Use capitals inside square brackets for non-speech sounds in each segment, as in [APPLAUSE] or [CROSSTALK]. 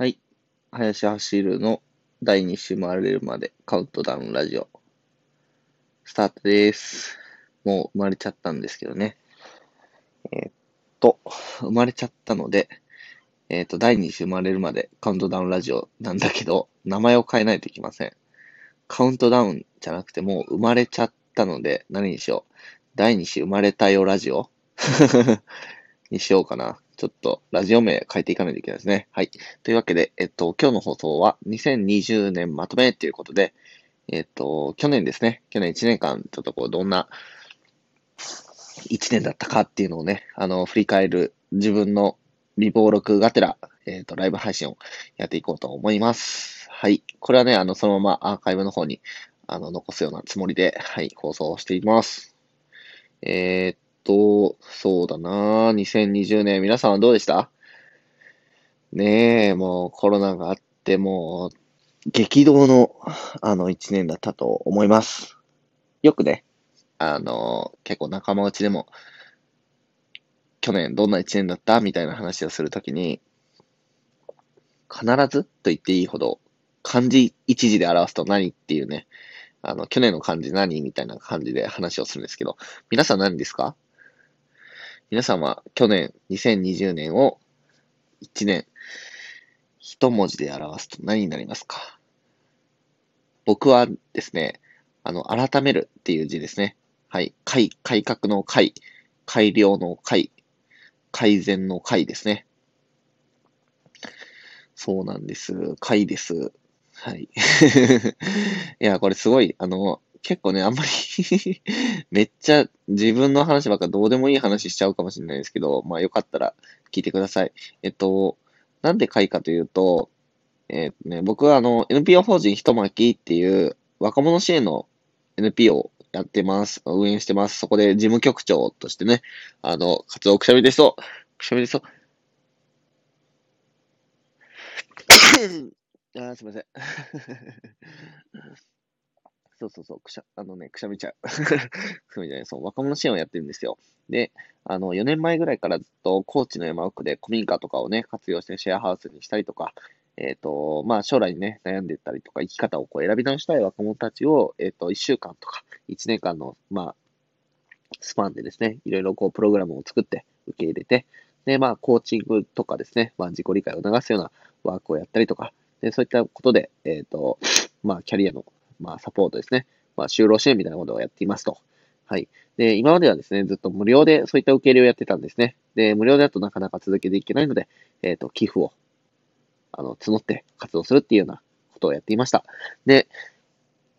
はい。林走るの第2週回れるまでカウントダウンラジオ。スタートです。もう生まれちゃったんですけどね。えー、っと、生まれちゃったので、えー、っと、第2週回れるまでカウントダウンラジオなんだけど、名前を変えないといけません。カウントダウンじゃなくてもう生まれちゃったので、何にしよう。第2週生まれたよラジオ？[LAUGHS] にしようかな。ちょっとラジオ名変えていかないといけないですね。はい。というわけで、えっと、今日の放送は2020年まとめということで、えっと、去年ですね。去年1年間、ちょっとこう、どんな1年だったかっていうのをね、あの、振り返る自分の微暴録がてら、えっと、ライブ配信をやっていこうと思います。はい。これはね、あの、そのままアーカイブの方に、あの、残すようなつもりで、はい、放送しています。えー、っと、そうだな。2020年、皆さんはどうでした？ねえ、もうコロナがあって、もう、激動の、あの、一年だったと思います。よくね、あの、結構仲間内でも、去年どんな一年だった？みたいな話をするときに、必ずと言っていいほど、漢字一字で表すと何っていうね、あの、去年の漢字何？みたいな感じで話をするんですけど、皆さん何ですか？皆さんは去年2020年を1年一文字で表すと何になりますか？僕はですね、あの、改めるっていう字ですね。はい。改、改革の改、改良の改、改善の改ですね。そうなんです。改です。はい。[LAUGHS] いや、これすごい、あの、結構ね、あんまり [LAUGHS] めっちゃ自分の話ばっかどうでもいい話しちゃうかもしれないですけど、まあよかったら聞いてください。えっと、なんで会かというと、えー、ね、僕はあの、NPO 法人ひとまきっていう若者支援の NPO やってます。運営してます。そこで事務局長としてね、あの、活動くしゃみでそう。くしゃみでそう。[COUGHS] あすいません。そうそうそう、くしゃ、あのね、くしゃみちゃう。くしゃみじゃない、そう、若者支援をやってるんですよ。で、あの、4年前ぐらいからずっと高知の山奥で古民家とかをね、活用してシェアハウスにしたりとか、えっ、ー、と、まあ、将来ね、悩んでたりとか、生き方をこう選び直したい若者たちを、えっ、ー、と、1週間とか、1年間の、まあ、スパンでですね、いろいろこう、プログラムを作って受け入れて、で、まあ、コーチングとかですね、まあ、自己理解を促すようなワークをやったりとか、で、そういったことで、えっ、ー、と、まあ、キャリアのまあ、サポートですね。まあ、就労支援みたいなことをやっていますと。はい。で、今まではですね、ずっと無料でそういった受け入れをやってたんですね。で、無料だとなかなか続けていけないので、えっ、ー、と、寄付を、あの、募って活動するっていうようなことをやっていました。で、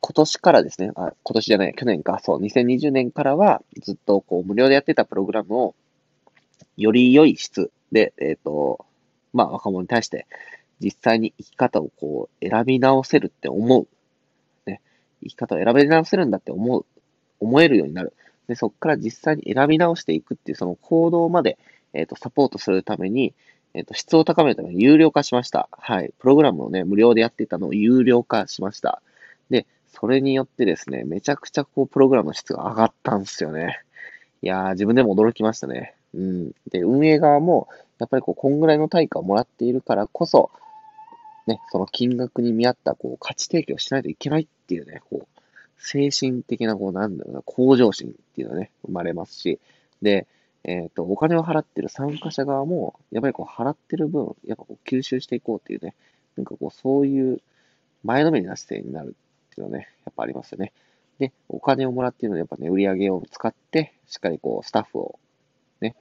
今年からですね、あ、今年じゃない、去年か、そう、2020年からは、ずっとこう、無料でやってたプログラムを、より良い質で、えっ、ー、と、まあ、若者に対して、実際に生き方をこう、選び直せるって思う生き方を選び直せるんだって思う、思えるようになる。で、そこから実際に選び直していくっていうその行動まで、えっ、ー、と、サポートするために、えっ、ー、と、質を高めるために有料化しました。はい。プログラムをね、無料でやっていたのを有料化しました。で、それによってですね、めちゃくちゃこう、プログラムの質が上がったんですよね。いやー、自分でも驚きましたね。うん。で、運営側も、やっぱりこう、こんぐらいの対価をもらっているからこそ、ね、その金額に見合ったこう価値提供しないといけないっていうね、こう、精神的な、こう、なんだろうな、向上心っていうのはね、生まれますし、で、えっ、ー、と、お金を払ってる参加者側も、やっぱりこう、払ってる分、やっぱこう、吸収していこうっていうね、なんかこう、そういう前のめりな姿勢になるっていうのはね、やっぱありますよね。で、お金をもらっているので、やっぱね、売り上げを使って、しっかりこう、スタッフをね、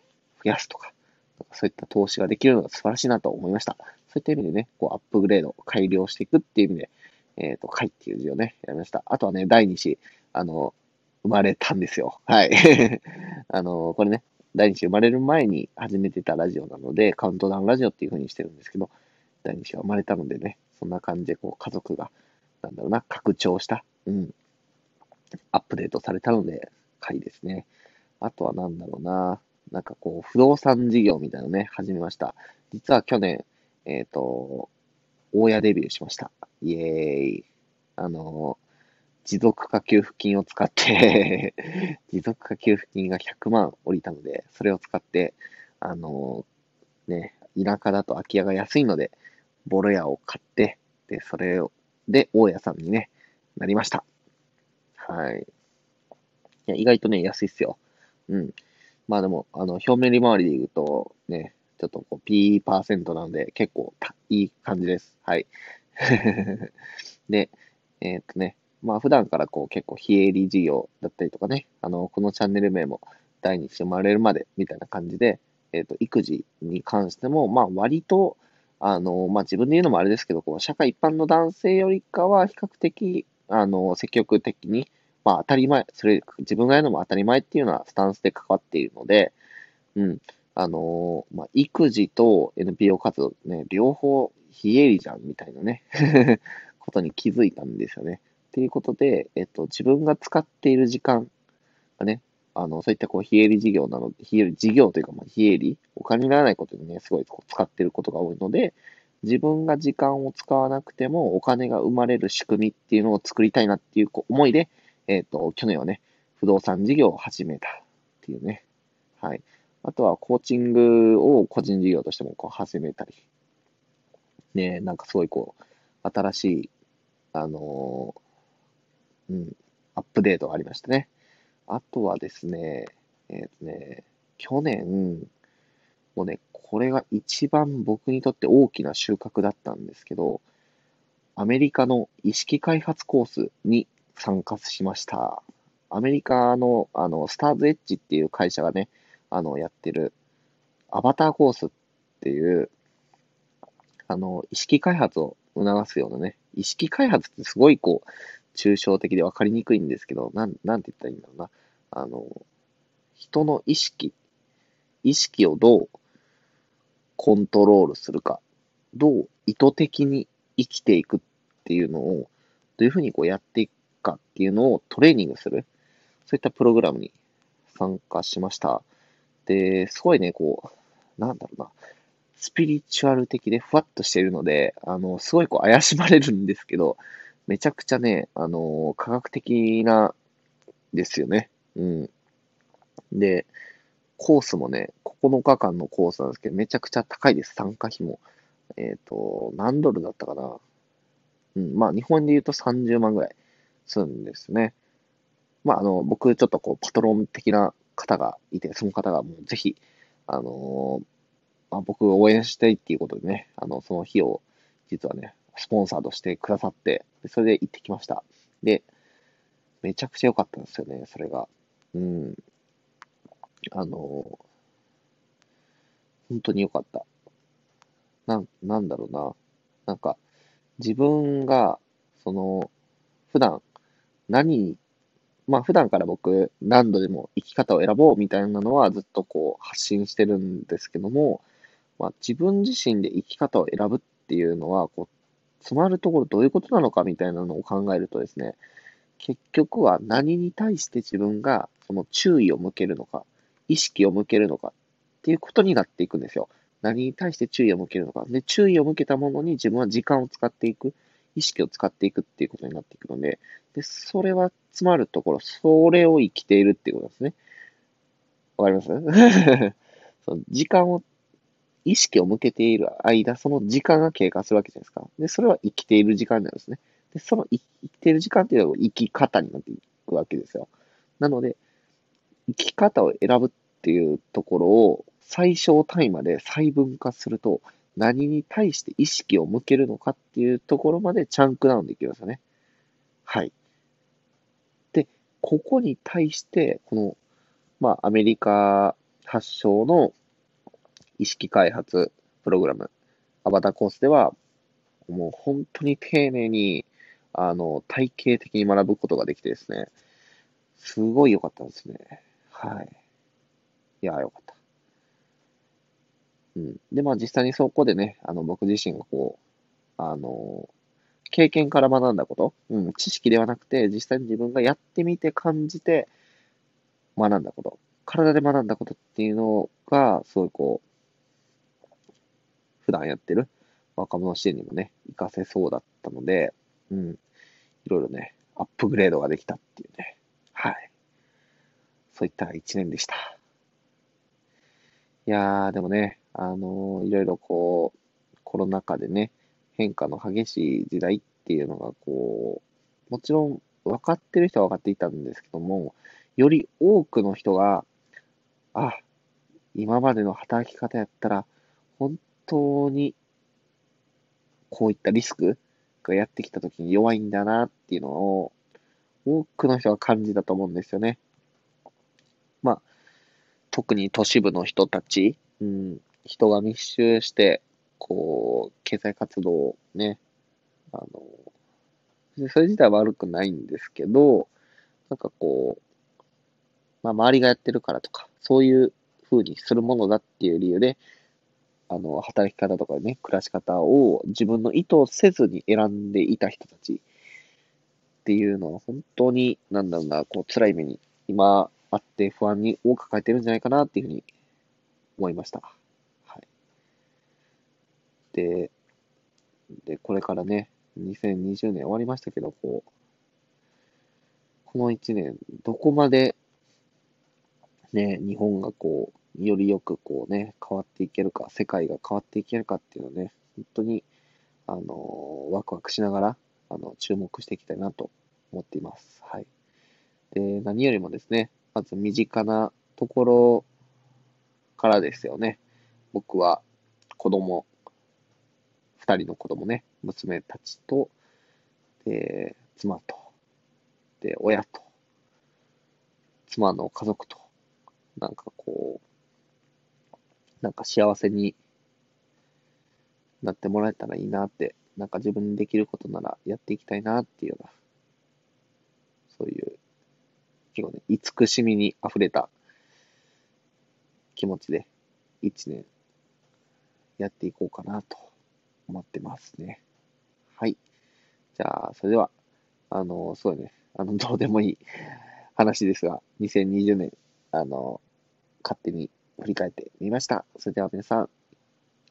増やすとか、そういった投資ができるのが素晴らしいなと思いました。そういった意味でね、こうアップグレード、改良していくっていう意味で、えっ、ー、と、回っていう字をね、やりました。あとはね、第2子、あの、生まれたんですよ。はい。[LAUGHS] あの、これね、第2子生まれる前に始めてたラジオなので、カウントダウンラジオっていう風にしてるんですけど、第2子が生まれたのでね、そんな感じで、こう、家族が、なんだろうな、拡張した、うん、アップデートされたので、回ですね。あとはなんだろうな、なんかこう、不動産事業みたいなのね、始めました。実は去年、えっ、ー、と、大家デビューしました。イエーイ。あの、持続化給付金を使って [LAUGHS] 持続化給付金が100万降りたので、それを使って、あの、ね、田舎だと空き家が安いので、ボロ屋を買って、で、それを、で、大家さんにね、なりました。はい。いや、意外とね、安いっすよ。うん。まあでも、あの、表面利回りで言うと、ね、ちょっとこう、P パーセントなので、結構たいい感じです。はい。[LAUGHS] で、えー、っとね、まあ普段からこう結構非営利事業だったりとかね、あの、このチャンネル名も第二子生まれるまでみたいな感じで、えっ、と、育児に関しても、まあ割と、あの、まあ自分で言うのもあれですけど、こう、社会一般の男性よりかは比較的、あの、積極的に、まあ当たり前、それ、自分がやるのも当たり前っていうようなスタンスで関わっているので、うん、あの、まあ育児と NPO 活動ね、両方非営利じゃんみたいなね [LAUGHS] ことに気づいたんですよね。っていうことで、えっと、自分が使っている時間がね、あの、そういったこう、非営利事業なので、非営利事業というか、まあ、非営利、お金にならないことにね、すごいこう使ってることが多いので、自分が時間を使わなくてもお金が生まれる仕組みっていうのを作りたいなっていう思いで、えっ、ー、と、去年はね、不動産事業を始めたっていうね。はい。あとは、コーチングを個人事業としてもこう始めたり。ね、なんかすごいこう、新しい、あのー、うん、アップデートがありましたね。あとはですね、えっ、ー、とね、去年、もうね、これが一番僕にとって大きな収穫だったんですけど、アメリカの意識開発コースに参加しました。アメリカの、あの、スターズエッジっていう会社がね、あの、やってる、アバターコースっていう、あの、意識開発を促すようなね、意識開発ってすごいこう、抽象的で分かりにくいんですけど、なん、なんて言ったらいいんだろうな。あの、人の意識、意識をどうコントロールするか、どう意図的に生きていくっていうのを、どういうふうにこうやっていくかっていうのをトレーニングする、そういったプログラムに参加しました。で、すごいね、こう、なんだろうな、スピリチュアル的でふわっとしているので、あの、すごいこう怪しまれるんですけど、めちゃくちゃね、あの、科学的なですよね。うん。で、コースもね、9日間のコースなんですけど、めちゃくちゃ高いです、参加費も。えっ、ー、と、何ドルだったかな。うん、まあ、日本で言うと30万ぐらいすんですね。まあ、あの、僕、ちょっとこう、パトロン的な方がいて、その方がもうぜひ、あのー、まあ、僕を応援したいっていうことでね、あの、その日を、実はね、スポンサーとしてくださって、それで行ってきました。で、めちゃくちゃ良かったんですよね、それが。うん。あの、本当に良かった。な、なんだろうな。なんか、自分が、その、普段、何まあ普段から僕何度でも生き方を選ぼうみたいなのはずっとこう発信してるんですけども、まあ自分自身で生き方を選ぶっていうのは、こう、つまるところどういうことなのかみたいなのを考えるとですね、結局は何に対して自分がその注意を向けるのか、意識を向けるのかっていうことになっていくんですよ。何に対して注意を向けるのか。で、注意を向けたものに自分は時間を使っていく、意識を使っていくっていうことになっていくので、で、それはつまるところ、それを生きているっていうことですね。わかります？[LAUGHS] その時間を、意識を向けている間、その時間が経過するわけじゃないですか。で、それは生きている時間なんですね。で、その生きている時間っていうのは生き方になっていくわけですよ。なので、生き方を選ぶっていうところを最小単位まで細分化すると、何に対して意識を向けるのかっていうところまでチャンクダウンできるんですよね。はい。で、ここに対して、この、まあ、アメリカ発祥の意識開発プログラム、アバターコースでは、もう本当に丁寧に、あの、体系的に学ぶことができてですね、すごい良かったんですね。はい。いや、良かった。うん。で、まあ実際にそこでね、あの、僕自身がこう、あの、経験から学んだこと、うん、知識ではなくて、実際に自分がやってみて感じて学んだこと、体で学んだことっていうのが、すごいこう、普段やってる若者支援にもね、活かせそうだったので、うん、いろいろね、アップグレードができたっていうね、はい。そういった一年でした。いやー、でもね、あのー、いろいろこう、コロナ禍でね、変化の激しい時代っていうのが、こう、もちろん分かってる人は分かっていたんですけども、より多くの人が、あ、今までの働き方やったら、本当に、こういったリスクがやってきた時に弱いんだなっていうのを、多くの人が感じたと思うんですよね。特に都市部の人たち、うん、人が密集して、こう、経済活動をね、あの、それ自体は悪くないんですけど、なんかこう、まあ、周りがやってるからとか、そういう風にするものだっていう理由で、あの、働き方とかね、暮らし方を自分の意図をせずに選んでいた人たちっていうのは本当に、なんだろうな、こう、辛い目に今あって不安にを抱えてるんじゃないかなっていうふうに思いました。はい。で、で、これからね、2020年終わりましたけど、こう、この1年、どこまで、ね、日本がこう、よりよくこうね、変わっていけるか、世界が変わっていけるかっていうのね、本当に、あの、ワクワクしながら、あの、注目していきたいなと思っています。はい。で、何よりもですね、まず身近なところからですよね。僕は子供、二人の子供ね、娘たちと、で、妻と、で、親と、妻の家族と、なんかこう、なんか幸せになってもらえたらいいなって、なんか自分にできることならやっていきたいなっていうような、そういう結構ね、慈しみに溢れた気持ちで、一年やっていこうかなと思ってますね。はい。じゃあ、それでは、あの、そうだね、あの、どうでもいい話ですが、2020年、あの、勝手に振り返ってみました。それでは皆さん、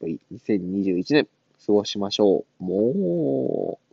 良い2021年過ごしましょう。もう、